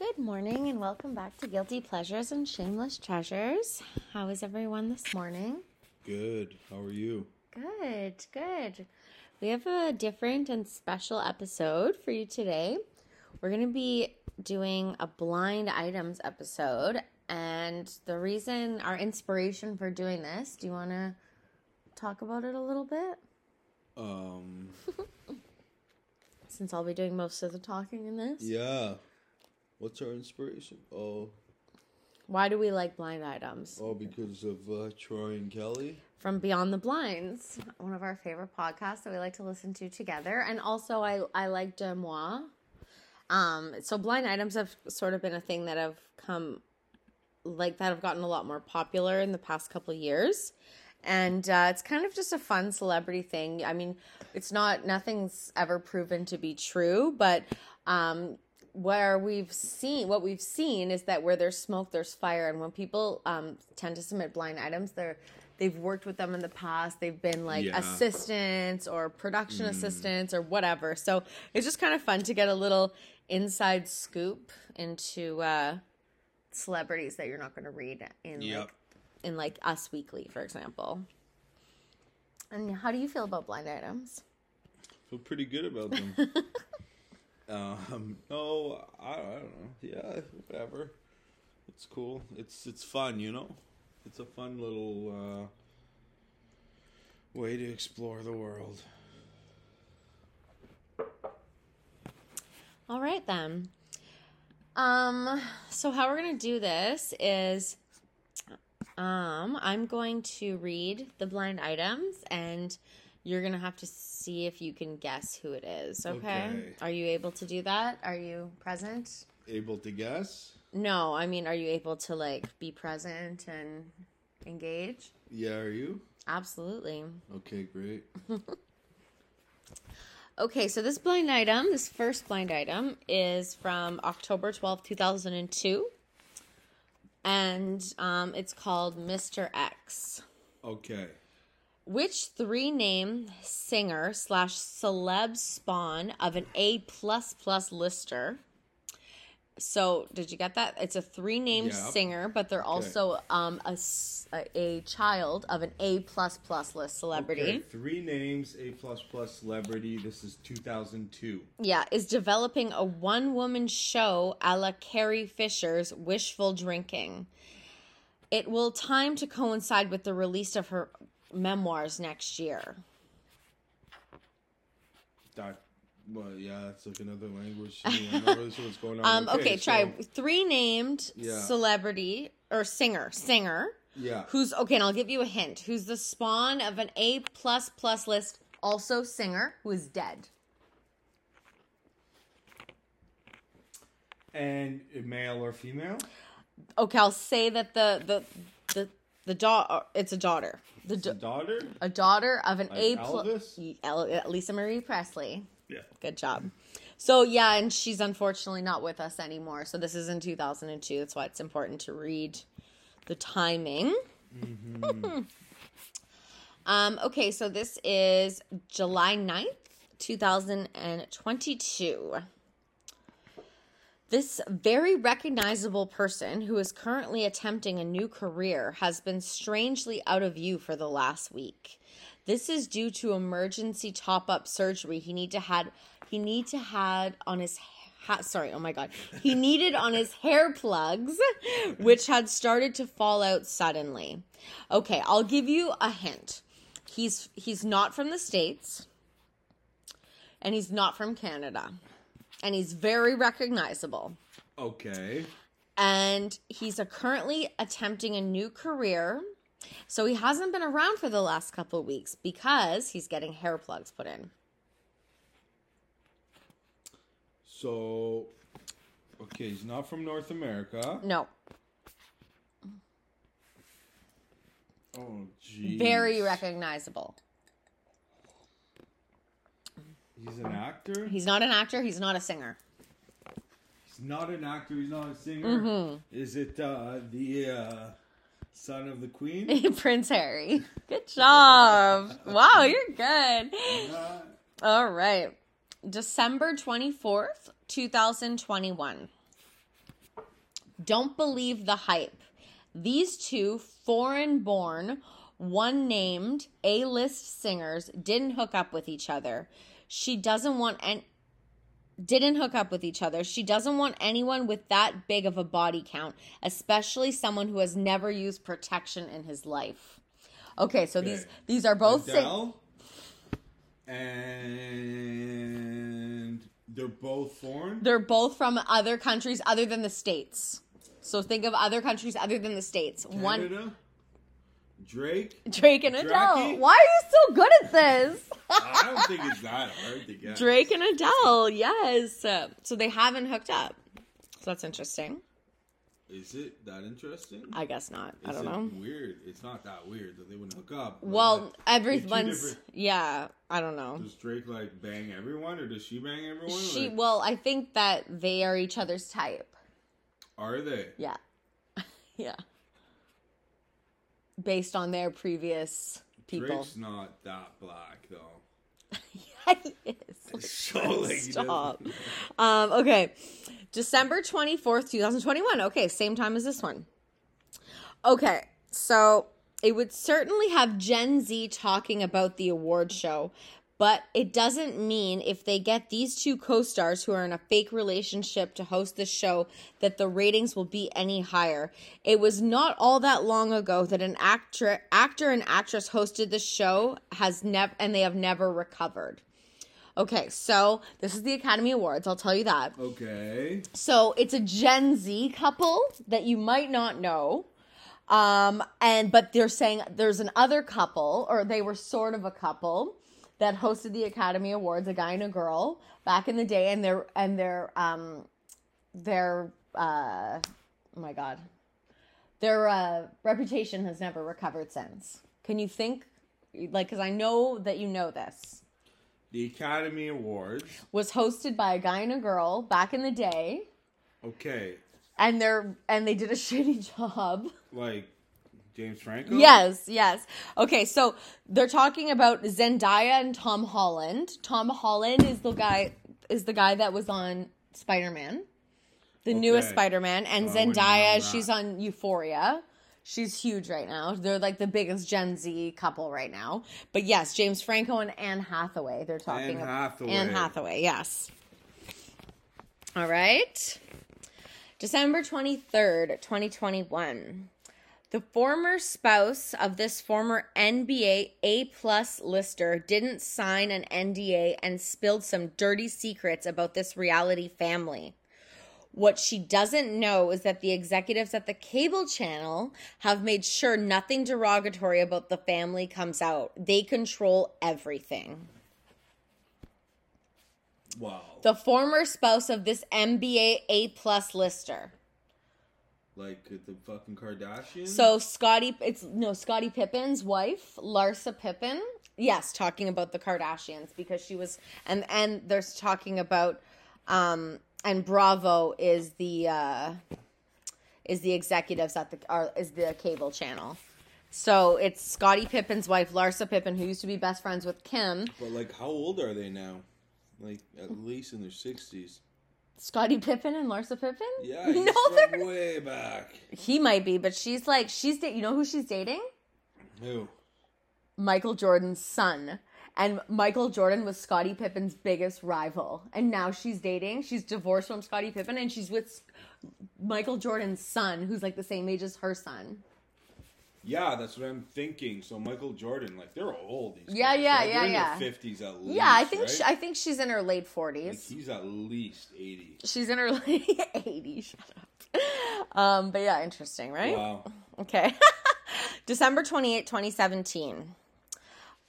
Good morning and welcome back to Guilty Pleasures and Shameless Treasures. How is everyone this morning? Good. How are you? Good, good. We have a different and special episode for you today. We're going to be doing a blind items episode, and the reason, our inspiration for doing this, do you want to talk about it a little bit? Um. Since I'll be doing most of the talking in this. Yeah. What's our inspiration? Oh, Why do we like blind items? oh, because of uh, Troy and Kelly. from Beyond the Blinds, one of our favorite podcasts that we like to listen to together. And also, I I like DeuxMoi. Um, so blind items have sort of been a thing that have come like that have gotten a lot more popular in the past couple of years. And uh, it's kind of just a fun celebrity thing. I mean, it's not nothing's ever proven to be true, but um, where we've seen what we've seen is that where there's smoke, there's fire, and when people um, tend to submit blind items, they're they've worked with them in the past. They've been like Yeah. assistants or production assistants or whatever. So it's just kind of fun to get a little inside scoop into uh, celebrities that you're not going to read in Yep. like in like Us Weekly, for example. And how do you feel about blind items? Feel pretty good about them. um. No, I, I don't know. Yeah, whatever. It's cool. It's it's fun, you know. It's a fun little uh, way to explore the world. All right then. Um so how we're to do this is um I'm going to read the blind items and you're to have to see if you can guess who it is, okay? Okay. Are you able to do that? Are you present? Able to guess? No, I mean are you able to like be present and engage? Yeah. Are you? Absolutely. Okay. Great. Okay, so this blind item, this first blind item, is from October twelfth, two 2002. And um, it's called Mr. X. Okay. Which three name singer slash celeb spawn of an A plus plus lister? So did you get that? It's a three name Yeah. singer, but they're also um, a, a child of an A plus plus list celebrity. Okay, three names, A plus plus celebrity. This is 2002. Yeah, is developing a one woman show a la Carrie Fisher's Wishful Drinking. It will time to coincide with the release of her memoirs next year. That, well, yeah, it's like another language. I'm not really sure what's going on. Um, okay, try so- three named Yeah. celebrity or singer, singer, yeah. who's okay, and I'll give you a hint. Who's the spawn of an A plus plus list, also singer, who is dead. And male or female? Okay, I'll say that the the the the daughter. Uh, it's a daughter. The da- daughter? a daughter of an Like A plus Elvis? Uh, Lisa Marie Presley. Yeah. Good job. So yeah, and she's unfortunately not with us anymore. So this is in 2002. That's why it's important to read the timing. um okay, so this is July 9th, 2022. This very recognizable person who is currently attempting a new career has been strangely out of view for the last week. This is due to emergency top-up surgery he need to had he need to had on his ha- sorry, oh my god. He needed on his hair plugs which had started to fall out suddenly. Okay, I'll give you a hint. He's he's not from the states and he's not from Canada and he's very recognizable. Okay. And he's currently attempting a new career. So he hasn't been around for the last couple of weeks because he's getting hair plugs put in. So, okay, he's not from North America. No, Oh, geez. very recognizable. He's an actor? He's not an actor, he's not a singer. He's not an actor, he's not a singer. Mm-hmm. Is it uh, the uh, son of the queen? Prince Harry. Good job. wow, you're good. Uh, All right. December 24th, 2021. Don't believe the hype. These two foreign born, one named A list singers didn't hook up with each other. She doesn't want and Didn't hook up with each other. She doesn't want anyone with that big of a body count, especially someone who has never used protection in his life. Okay, so these Okay. these are both Adele and they're both foreign. They're both from other countries other than the states. So think of other countries other than the states. One Canada, Drake. Drake and Adele. Drake? Why are you so good at this? I don't think it's that hard to get. Drake and Adele, yes. So they haven't hooked up. So that's interesting. Is it that interesting? I guess not. I don't know. Weird. It's not that weird that they wouldn't hook up. Well, like, everyone's different- yeah. I don't know. Does Drake like bang everyone, or does she bang everyone? She Like, well, I think that they are each other's type. are they? Yeah, yeah. Based on their previous people. Drake's not that black though. yeah, he is. So like, Stop. Um, okay. December 24th, 2021. Okay, same time as this one. Okay, so it would certainly have Gen Z talking about the award show, but it doesn't mean if they get these two co stars who are in a fake relationship to host the show that the ratings will be any higher. It was not all that long ago that an actor, actor and actress hosted the show has never and they have never recovered. Okay, so this is the Academy Awards, I'll tell you that. Okay. So it's a Gen Z couple that you might not know. Um, and but they're saying there's an other couple, or they were sort of a couple that hosted the Academy Awards, a guy and a girl back in the day, and their and their um their uh oh my god. Their uh reputation has never recovered since. Can you think like cuz I know that you know this. The Academy Awards. Was hosted by a guy and a girl back in the day. Okay. and they're and they did a shitty job. Like James Franco. Yes, yes. Okay, so they're talking about Zendaya and Tom Holland. Tom Holland is the guy is the guy that was on Spider-Man. The newest Spider-Man and Oh, I wouldn't know Zendaya, she's on Euphoria. She's huge right now. They're like the biggest Gen Z couple right now. But yes, James Franco and Anne Hathaway. They're talking Anne about Hathaway. Anne Hathaway, yes. All right. December 23rd, 2021. The former spouse of this former NBA A plus lister didn't sign an NDA and spilled some dirty secrets about this reality family. What she doesn't know is that the executives at the cable channel have made sure nothing derogatory about the family comes out. They control everything. Wow. The former spouse of this NBA A plus lister. Like the fucking Kardashians. So Scottie, it's no Scottie Pippen's wife, Larsa Pippen. Yes, talking about the Kardashians because she was, and and there's talking about, um, and Bravo is the uh, is the executives at the are is the cable channel. So it's Scottie Pippen's wife, Larsa Pippen, who used to be best friends with Kim. But like, how old are they now? Like at least in their sixties. Scottie Pippen and Larsa Pippen. Yeah, no, they're way back. he might be, but she's like she's da- you know who she's dating? Who? Michael Jordan's son. And Michael Jordan was Scottie Pippen's biggest rival. And now she's dating. She's divorced from Scottie Pippen and she's with Michael Jordan's son, who's like the same age as her son. Yeah, that's what I'm thinking. So Michael Jordan, like they're old. These Yeah, guys, yeah, right? yeah, They're yeah. fifties at least. yeah, I think right? she, I think she's in her late like, 40s. he's at least eighty. She's in her late 80s. Shut up. Um, but yeah, interesting, right? Wow. Okay. December 28, 2017.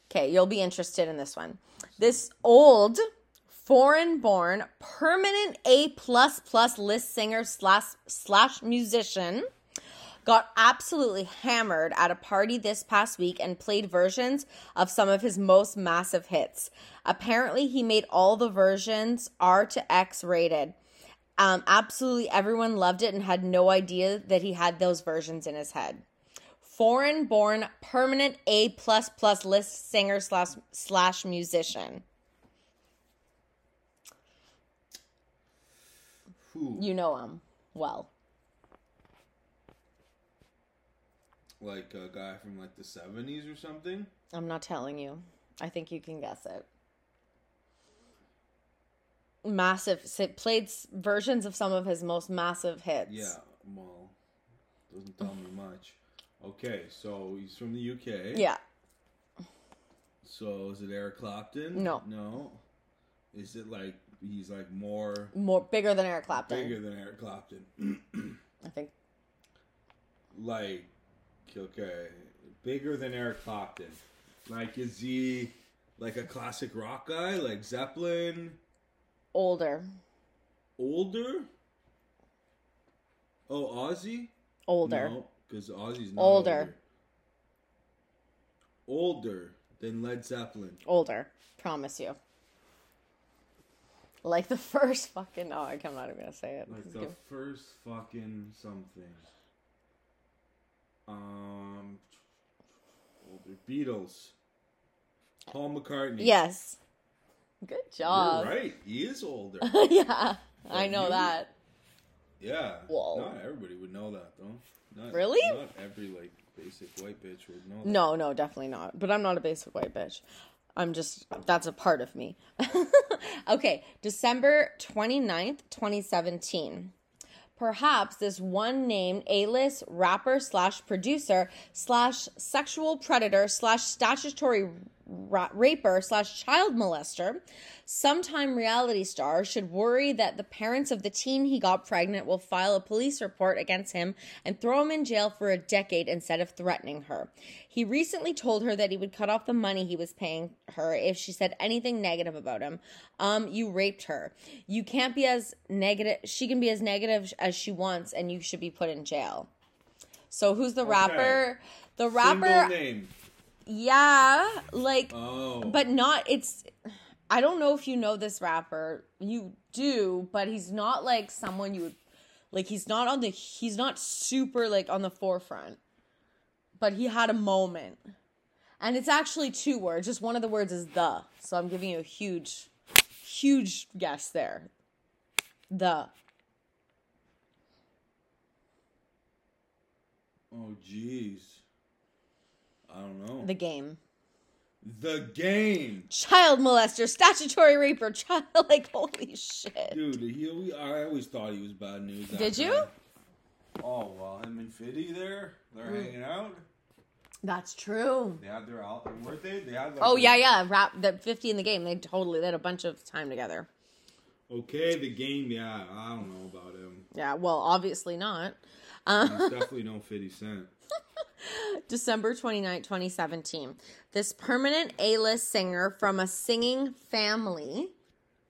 Okay, you'll be interested in this one. This old foreign born permanent A plus plus list singer slash slash musician got absolutely hammered at a party this past week and played versions of some of his most massive hits. Apparently, he made all the versions R to X rated. Um, absolutely everyone loved it and had no idea that he had those versions in his head. Foreign born permanent A plus plus list singer slash slash musician. Who? You know him well. Like a guy from like the seventies or something. I'm not telling you. I think you can guess it. Massive. Played versions of some of his most massive hits. Yeah, well, doesn't tell me much. Okay, so he's from the UK. Yeah. So is it Eric Clapton? No. No. Is it like he's like more More bigger than Eric Clapton. bigger than Eric Clapton? I think. like, okay, bigger than Eric Clapton. Like, is he like a classic rock guy, like Zeppelin? Older. Older? Oh, Ozzy? Older. No, because Ozzy's not Older. older. Older than Led Zeppelin. Older. Promise you. Like the first fucking. Oh, I'm not even gonna say it. Like the first fucking something. Um, older Beatles. Paul McCartney. Yes. Good job. You're right. He is older. yeah, I know you- that. Yeah. Whoa. Not everybody would know that though. Not, Really? Not every like basic white bitch would know. That. No, no, definitely not. But I'm not a basic white bitch. I'm just, that's a part of me. okay, December 29th, 2017. Perhaps this one named A-list rapper slash producer slash sexual predator slash statutory raper slash child molester, sometime reality star should worry that the parents of the teen he got pregnant will file a police report against him and throw him in jail for a decade instead of threatening her. He recently told her that he would cut off the money he was paying her if she said anything negative about him. Um, you raped her. You can't be as negative. She can be as negative as she wants, and you should be put in jail. So who's the rapper? The rapper. Yeah, like, Oh. but not. It's. I don't know if you know this rapper. You do, but he's not like someone you would like. He's not on the. He's not super like on the forefront. But he had a moment, and it's actually two words. Just one of the words is the. So I'm giving you a huge, huge guess there. The. Oh jeez. I don't know. The game. The game. Child molester, statutory raper, child. Like holy shit. Dude, he, I always thought he was bad news. Did you? Oh well, him and Fiddy there, they're Mm. hanging out. That's true. They had their out, weren't they? They had. Like, Oh yeah, yeah. Rap the fifty in the game. They totally they had a bunch of time together. Okay, the game. Yeah, I don't know about him. Yeah, well, obviously not. He's definitely no Fifty Cent. December 29, 2017. This permanent A-list singer from a singing family,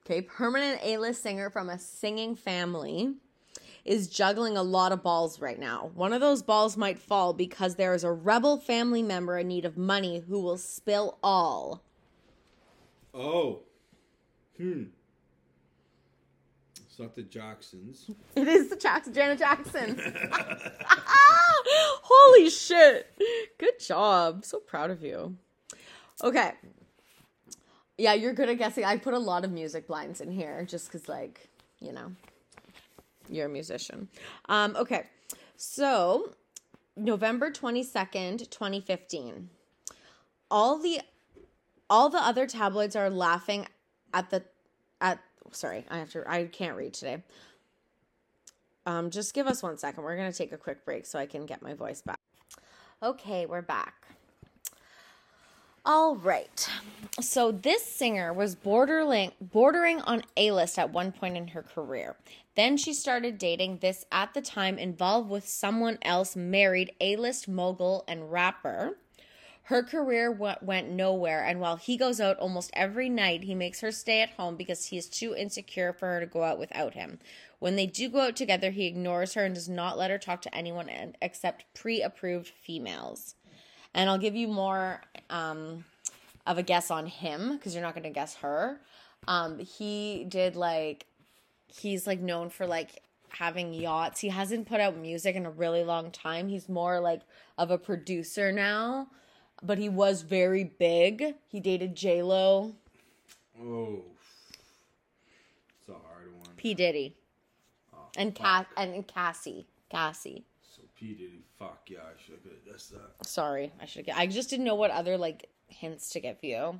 okay, permanent A-list singer from a singing family is juggling a lot of balls right now. One of those balls might fall because there is a rebel family member in need of money who will spill all. Oh, hmm. Not the Jacksons. It is the Jackson, Janet Jackson. Holy shit. Good job. So proud of you. Okay. Yeah, you're good at guessing. I put a lot of music blinds in here just because, like, you know, you're a musician. Um, okay. So, November 22nd, 2015. All the all the other tabloids are laughing at the at sorry, I have to I can't read today. Um just give us one second. We're going to take a quick break so I can get my voice back. Okay, we're back. All right. So this singer was bordering bordering on A-list at one point in her career. Then she started dating this at the time involved with someone else married A-list mogul and rapper. Her career went nowhere, and while he goes out almost every night, he makes her stay at home because he is too insecure for her to go out without him. When they do go out together, he ignores her and does not let her talk to anyone except pre approved females. And I'll give you more um, of a guess on him because you're not going to guess her. Um, he did like, he's like known for like having yachts. He hasn't put out music in a really long time. He's more like of a producer now but he was very big. He dated J Lo, Oh, it's a hard one. P Diddy, Oh, and. Cass and Cassie. Cassie. So P Diddy. Fuck yeah, I should have guessed that. Sorry, I should. have. I just didn't know what other like hints to give you.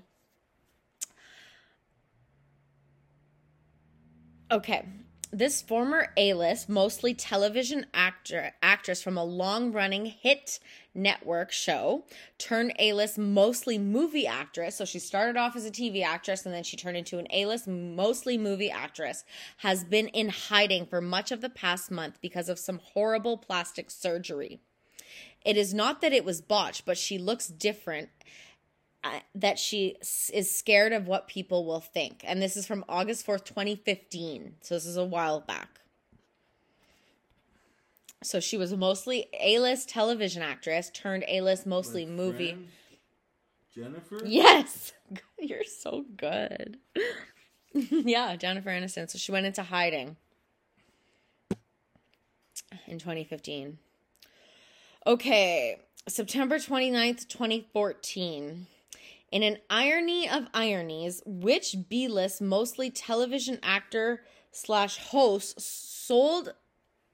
Okay. This former A-list, mostly television actor actress from a long-running hit network show, turned A-list mostly movie actress. So she started off as a TV actress and then she turned into an A-list mostly movie actress. Has been in hiding for much of the past month because of some horrible plastic surgery. It is not that it was botched, but she looks different uh, that she is scared of what people will think. And this is from August 4th, 2015. So this is a while back. So she was mostly A-list television actress turned A-list mostly My movie. friend, Jennifer. Yes. You're so good. yeah, Jennifer Aniston. So she went into hiding in 2015. Okay, September 29th, 2014. In an irony of ironies, which B list, mostly television actor slash host, sold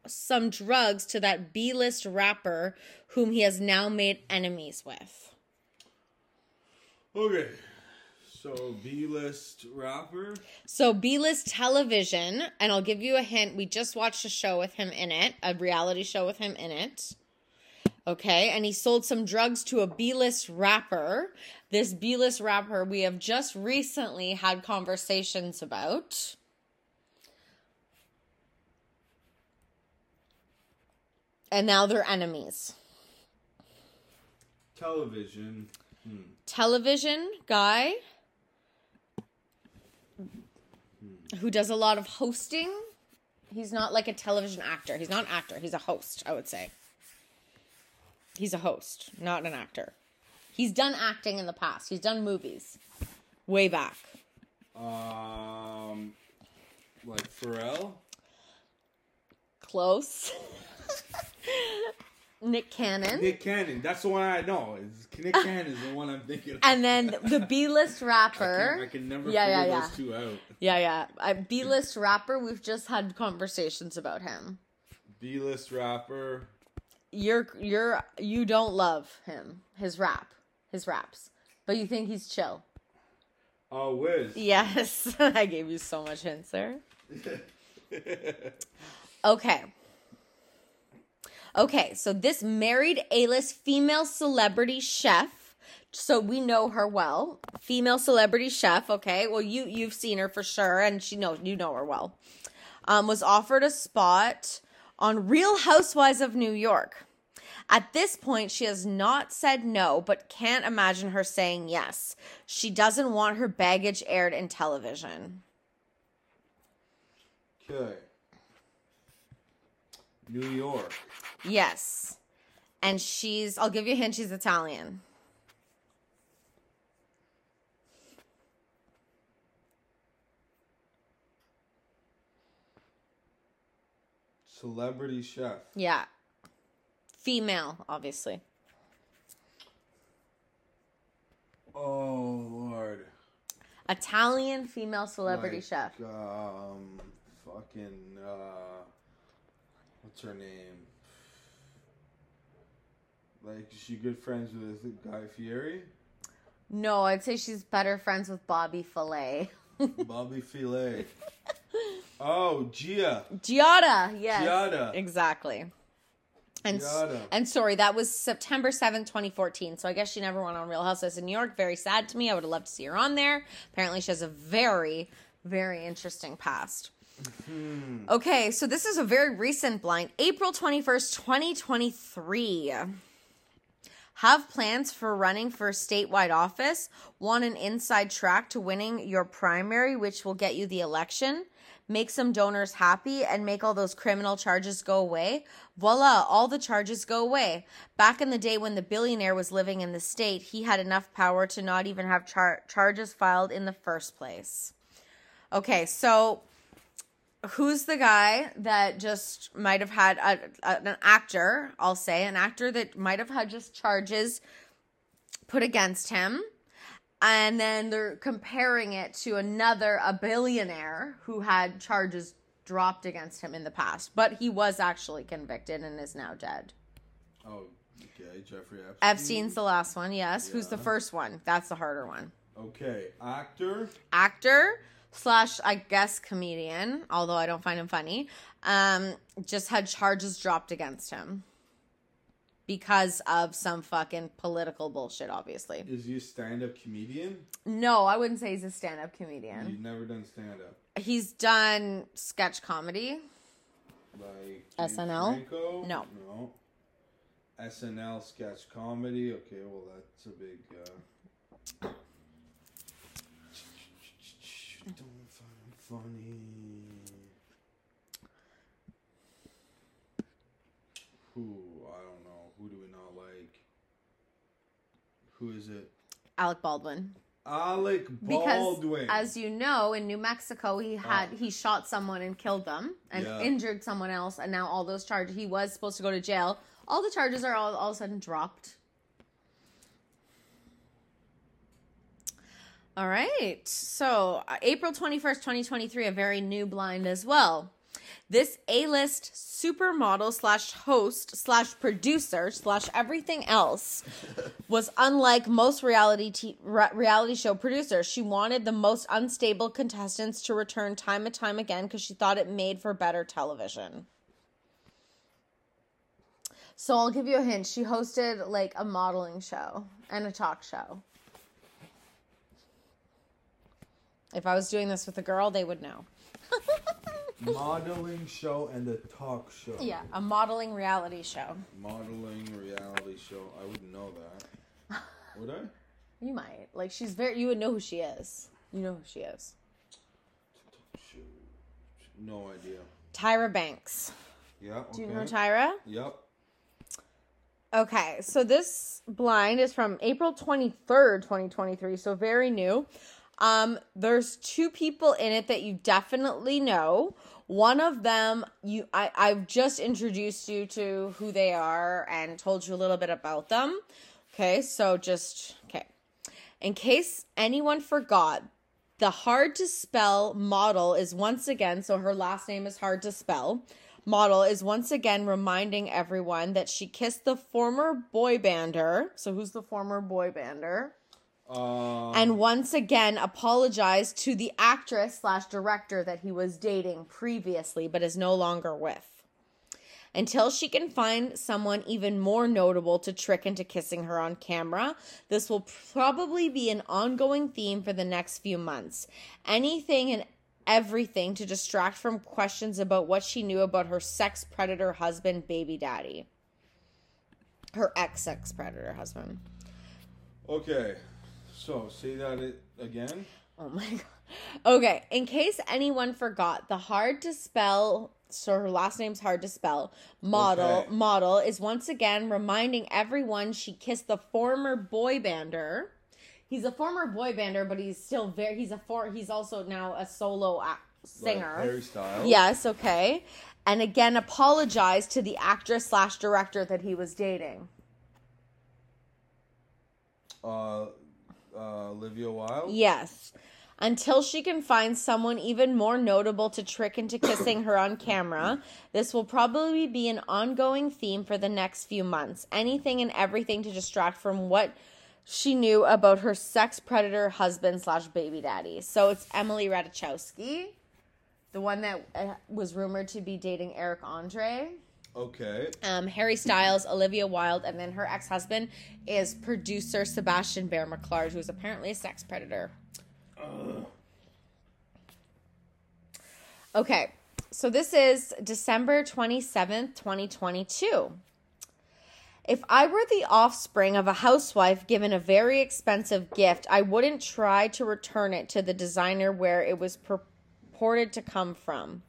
some drugs to that B list rapper whom he has now made enemies with? Okay. So B list rapper. So B list television, and I'll give you a hint. We just watched a show with him in it, a reality show with him in it. Okay, and he sold some drugs to a B list rapper. This B list rapper we have just recently had conversations about. And now they're enemies. Television. Hmm. Television guy who does a lot of hosting. He's not like a television actor. He's not an actor. He's a host, I would say. He's a host, not an actor. He's done acting in the past. He's done movies way back. Um, like Pharrell. Close. Nick Cannon. Nick Cannon. That's the one I know. It's, Nick Cannon is the one I'm thinking. Of. and then the B list I rapper. can, I can never Yeah, figure yeah, those yeah. two out. Yeah, yeah. B-list rapper. We've just had conversations about him. B list rapper. You're you're you don't love him. His rap. His raps. But you think he's chill. Oh, Wiz. Yes. I gave you so much hints there. Okay. Okay, so this married A-list female celebrity chef. So we know her well. Female celebrity chef, okay? Well, you you've seen her for sure and she knows you know her well. Um was offered a spot on Real Housewives of New York. At this point, she has not said no, but can't imagine her saying yes. She doesn't want her baggage aired in television. Okay. New York. Yes. And she's, I'll give you a hint, she's Italian. Celebrity chef. Yeah. Female, obviously. Oh Lord. Italian female celebrity Like, chef. Um, fucking. Uh, what's her name? Like, is she good friends with Guy Fieri? No, I'd say she's better friends with Bobby Fillet. Bobby Filet. Oh, Gia. Giada, yes. Giada. Exactly. And, Giada. and sorry, that was September 7th, 2014. So I guess she never went on Real Housewives of New York. Very sad to me. I would have loved to see her on there. Apparently, she has a very, very interesting past. Mm-hmm. Okay, so this is a very recent blind. April 21st, 2023. Have plans for running for statewide office? Want an inside track to winning your primary, which will get you the election? Make some donors happy and make all those criminal charges go away? Voila, all the charges go away. Back in the day when the billionaire was living in the state, he had enough power to not even have char- charges filed in the first place. Okay, so who's the guy that just might have had a, a- an actor i'll say an actor that might have had just charges put against him and then they're comparing it to another a billionaire who had charges dropped against him in the past but he was actually convicted and is now dead Oh, okay. Jeffrey Epstein. Epstein's the last one, yes. Who's the first one? That's the harder one. Okay, actor. Actor slash, I guess, comedian, although I don't find him funny, um, just had charges dropped against him because of some fucking political bullshit, obviously. Is he a stand-up comedian? No, I wouldn't say he's a stand up You've comedian. never done stand-up. He's done sketch comedy. Like SNL? Franco? No. No. SNL sketch comedy. Okay, well that's a big. Uh... Don't find funny. Who I don't know. Who do we not like? Who is it? Alec Baldwin. Alec Baldwin. Because as you know, in New Mexico, he ah. had Oh. he shot someone and killed them and Yeah. injured someone else, and now all those charges he was supposed to go to jail. All the charges are all, all of a sudden dropped. All right. So, uh, April 21st, 2023, a very new blind as well. This A-list supermodel slash host slash producer slash everything else was unlike most reality t- re- reality show producers. She wanted the most unstable contestants to return time and time again because she thought it made for better television. So I'll give you a hint. She hosted like a modeling show and a talk show. If I was doing this with a girl, they would know. Modeling show and a talk show. Yeah, a modeling reality show. Modeling reality show. I wouldn't know that. Would I? You might. Like she's very you would know who she is. You know who she is. Shoot. No idea. Tyra Banks. Yeah. Do you know Tyra? Yep. Okay, so this blind is from April 23rd, 2023, so very new. Um there's two people in it that you definitely know. One of them you I I've just introduced you to who they are and told you a little bit about them. Okay, so just okay. In case anyone forgot, the hard to spell model is once again, so her last name is hard to spell. Model is once again reminding everyone that she kissed the former boy bander. So, who's the former boy bander? And once again apologized to the actress slash director that he was dating previously but is no longer with. Until she can find someone even more notable to trick into kissing her on camera, this will probably be an ongoing theme for the next few months. Anything and everything to distract from questions about what she knew about her sex predator husband, baby daddy. Her ex sex predator husband. okay. So say that it again. Oh my god. Okay, in case anyone forgot, the hard to spell so her last name's hard to spell. Model Okay. model is once again reminding everyone she kissed the former boy bander. He's a former boy bander, but he's still very he's a for he's also now a solo act, singer. Like Harry Styles. Yes, okay. And again apologized to the actress slash director that he was dating. Uh, uh, Olivia Wilde. Yes. Until she can find someone even more notable to trick into kissing her on camera, this will probably be an ongoing theme for the next few months. Anything and everything to distract from what she knew about her sex predator husband slash baby daddy. So it's Emily Ratajkowski, the one that uh, was rumored to be dating Eric Andre Okay. um, Harry Styles, Olivia Wilde, and then her ex husband is producer Sebastian Bear McClard, who's apparently a sex predator. Okay, so this is December 27th, 2022. If I were the offspring of a housewife given a very expensive gift, I wouldn't try to return it to the designer where it was purported to come from.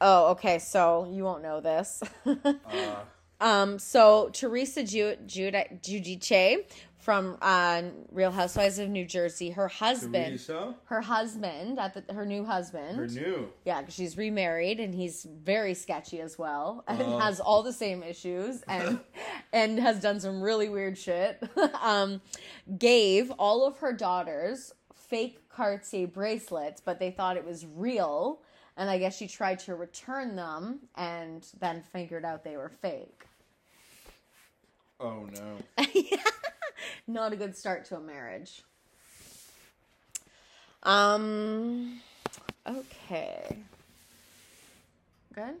Oh, okay. So you won't know this. Uh, um, so Teresa Giudice from uh, Real Housewives of New Jersey, her husband, Teresa. her husband at the, her new husband, Her new. yeah, 'cause she's remarried and he's very sketchy as well, and Oh. has all the same issues and and has done some really weird shit. um, gave all of her daughters fake Cartier bracelets, but they thought it was real. And I guess she tried to return them and then figured out they were fake. Oh no. Not a good start to a marriage. Um okay. Good.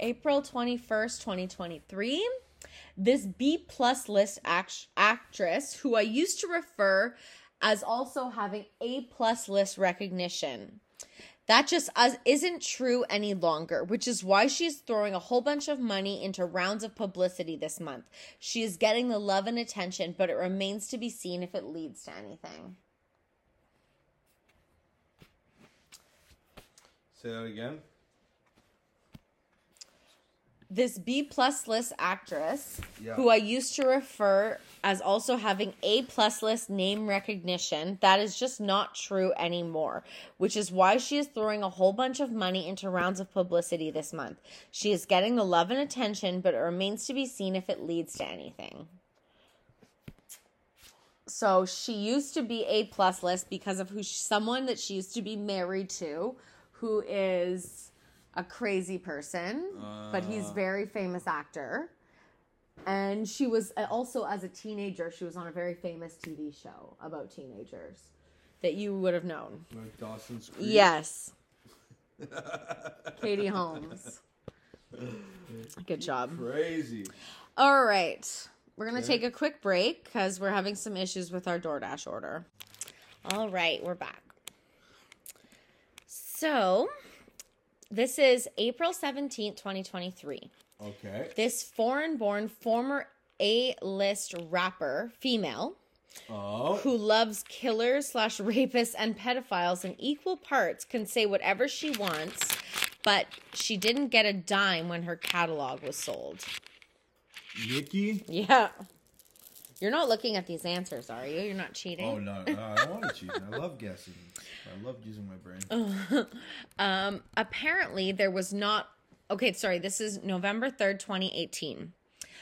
April 21st, 2023. This B plus list act- actress, who I used to refer as also having A plus list recognition, that just isn't true any longer, which is why she's throwing a whole bunch of money into rounds of publicity this month. She is getting the love and attention, but it remains to be seen if it leads to anything. Say that again. This B plus list actress, Yeah. who I used to refer as also having A plus list name recognition, that is just not true anymore, which is why she is throwing a whole bunch of money into rounds of publicity this month. She is getting the love and attention, but it remains to be seen if it leads to anything. So she used to be A plus list because of who someone that she used to be married to, who is a crazy person, but he's Uh. very famous actor. And she was uh, also as a teenager, she was on a very famous TV show about teenagers that you would have known. Like Dawson's Creek. Yes. Katie Holmes. Good job. Crazy. All right. We're going to Okay. take a quick break because we're having some issues with our DoorDash order. All right, we're back. So, this is April 17th, 2023. Okay. This foreign born former A list rapper, female, Oh. who loves killers slash rapists and pedophiles in equal parts, can say whatever she wants, but she didn't get a dime when her catalog was sold. Nicki. Yeah. You're not looking at these answers, are you? You're not cheating. Oh no, no, I don't want to cheat. I love guessing. I love using my brain. Um, apparently there was not. Okay, sorry. This is November third, 2018.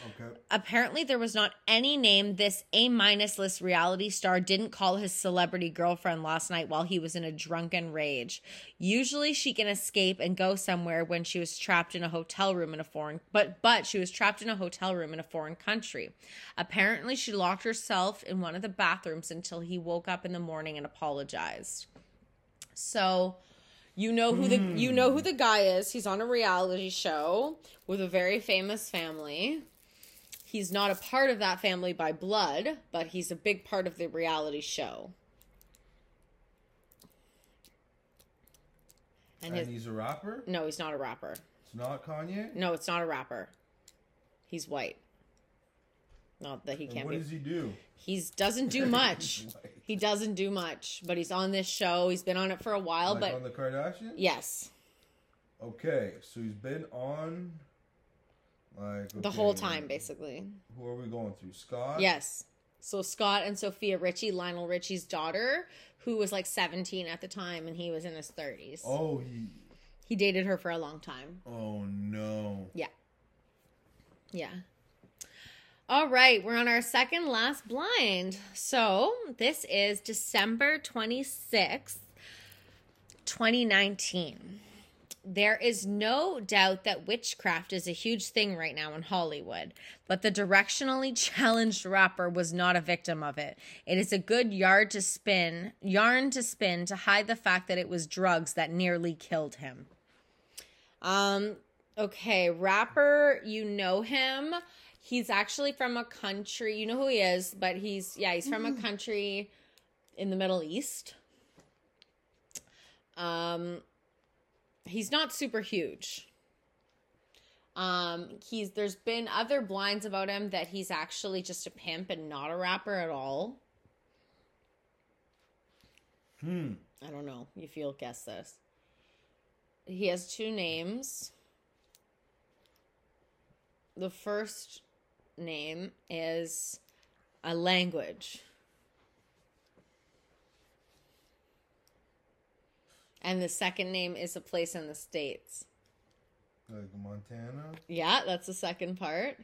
Okay. Apparently, there was not any name this A minus list reality star didn't call his celebrity girlfriend last night while he was in a drunken rage. Usually, she can escape and go somewhere when she was trapped in a hotel room in a foreign, but but she was trapped in a hotel room in a foreign country. Apparently, she locked herself in one of the bathrooms until he woke up in the morning and apologized. So, you know who the you know who the guy is. He's on a reality show with a very famous family. He's not a part of that family by blood, but he's a big part of the reality show. And And his he's a rapper. no, he's not a rapper. It's not Kanye. No, it's not a rapper. He's white. Not that he can't what be. does he do? He's doesn't do much. He doesn't do much, but he's on this show. He's been on it for a while, Like but on the Kardashians. yes, Okay, so he's been on. Like the whole time basically. Who are we going through? Scott. Yes. So Scott and Sofia Richie, Lionel Richie's daughter, who was like 17 at the time and he was in his 30s. Oh, he. He dated her for a long time. Oh no. Yeah. Yeah. All right, we're on our second last blind. So, this is December 26th, 2019. There is no doubt that witchcraft is a huge thing right now in Hollywood, but the directionally challenged rapper was not a victim of it. It is a good yard to spin, yarn to spin to hide the fact that it was drugs that nearly killed him. Um okay, rapper, you know him. He's actually from a country. You know who he is, but he's yeah, he's from a country in the Middle East. Um he's not super huge. Um he's there's been other blinds about him that he's actually just a pimp and not a rapper at all. Hmm. I don't know if you'll guess this. He has two names. The first name is a language. And the second name is a place in the States. Like Montana. Yeah, that's the second part.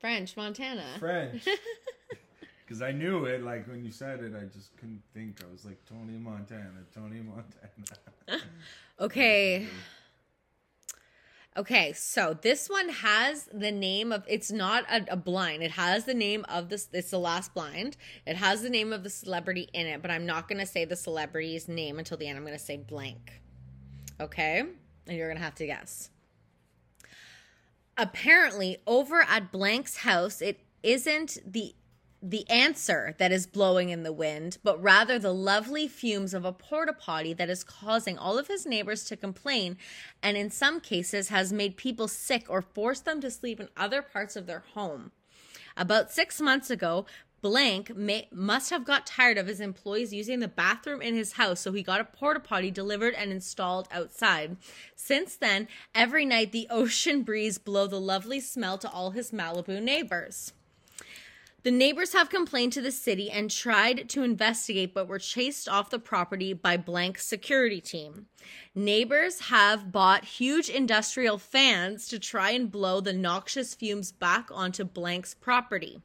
French, Montana. French. Because I knew it, like when you said it, I just couldn't think. I was like Tony Montana, Tony Montana. Okay. Okay, so this one has the name of it's not a, a blind. It has the name of this it's the last blind. It has the name of the celebrity in it, but I'm not gonna say the celebrity's name until the end. I'm gonna say blank. Okay? And you're gonna have to guess. Apparently, over at Blank's house, it isn't the the answer that is blowing in the wind, but rather the lovely fumes of a porta potty that is causing all of his neighbors to complain, and in some cases has made people sick or forced them to sleep in other parts of their home. About six months ago, Blank may, must have got tired of his employees using the bathroom in his house, so he got a porta potty delivered and installed outside. Since then, every night the ocean breeze blow the lovely smell to all his Malibu neighbors. The neighbors have complained to the city and tried to investigate, but were chased off the property by Blank's security team. Neighbors have bought huge industrial fans to try and blow the noxious fumes back onto Blank's property.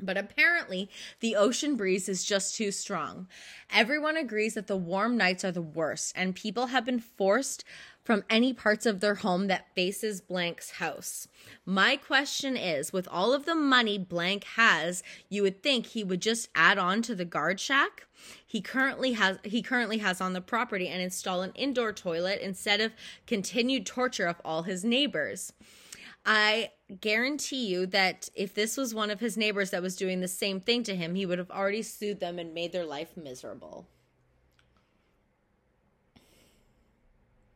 But apparently, the ocean breeze is just too strong. Everyone agrees that the warm nights are the worst, and people have been forced from any parts of their home that faces Blank's house. My question is with all of the money Blank has, you would think he would just add on to the guard shack he currently has he currently has on the property and install an indoor toilet instead of continued torture of all his neighbors. I guarantee you that if this was one of his neighbors that was doing the same thing to him, he would have already sued them and made their life miserable.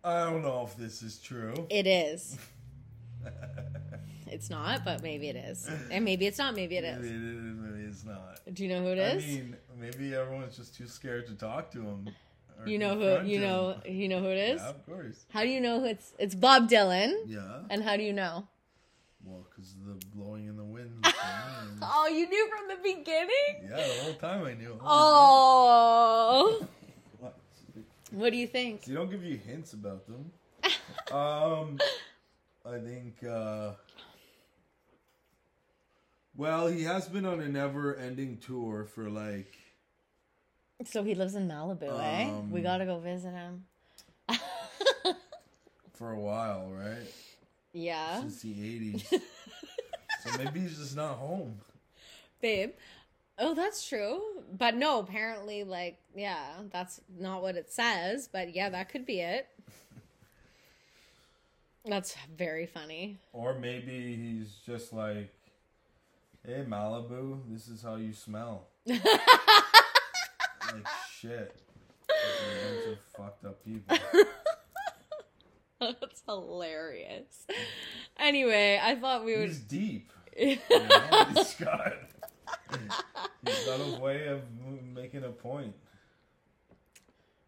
I don't know if this is true. It is. it's not, but maybe it is. And maybe it's not, maybe it Maybe it is, maybe it's not. Do you know who it is? I mean, maybe everyone's just too scared to talk to him. you know who you him. know you know who it is? Yeah, of course. How do you know it's it's Bob Dylan? Yeah. And how do you know? Well, because the blowing in the wind. Oh, you knew from the beginning? yeah, the whole time I knew. Oh. What? What do you think? So don't give you hints about them. um, I think. uh Well, he has been on a never-ending tour for like. So he lives in Malibu, eh? Um, We gotta go visit him. for a while, right? Yeah. Since the eighties. so maybe he's just not home. Babe. Oh, that's true. But no, apparently, like, yeah, that's not what it says. But yeah, that could be it. That's very funny. Or maybe he's just like, "Hey Malibu, this is how you smell." like shit. Like a bunch of fucked up people. That's hilarious. Anyway, I thought we would. He's deep. You know? He's got. He's got a way of making a point.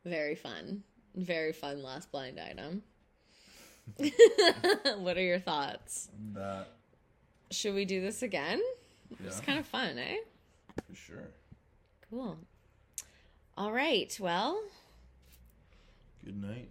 Very fun. Very fun last blind item. what are your thoughts? That Should we do this again? It's yeah, kind of fun, eh? for sure. Cool. All right. Well, Good night.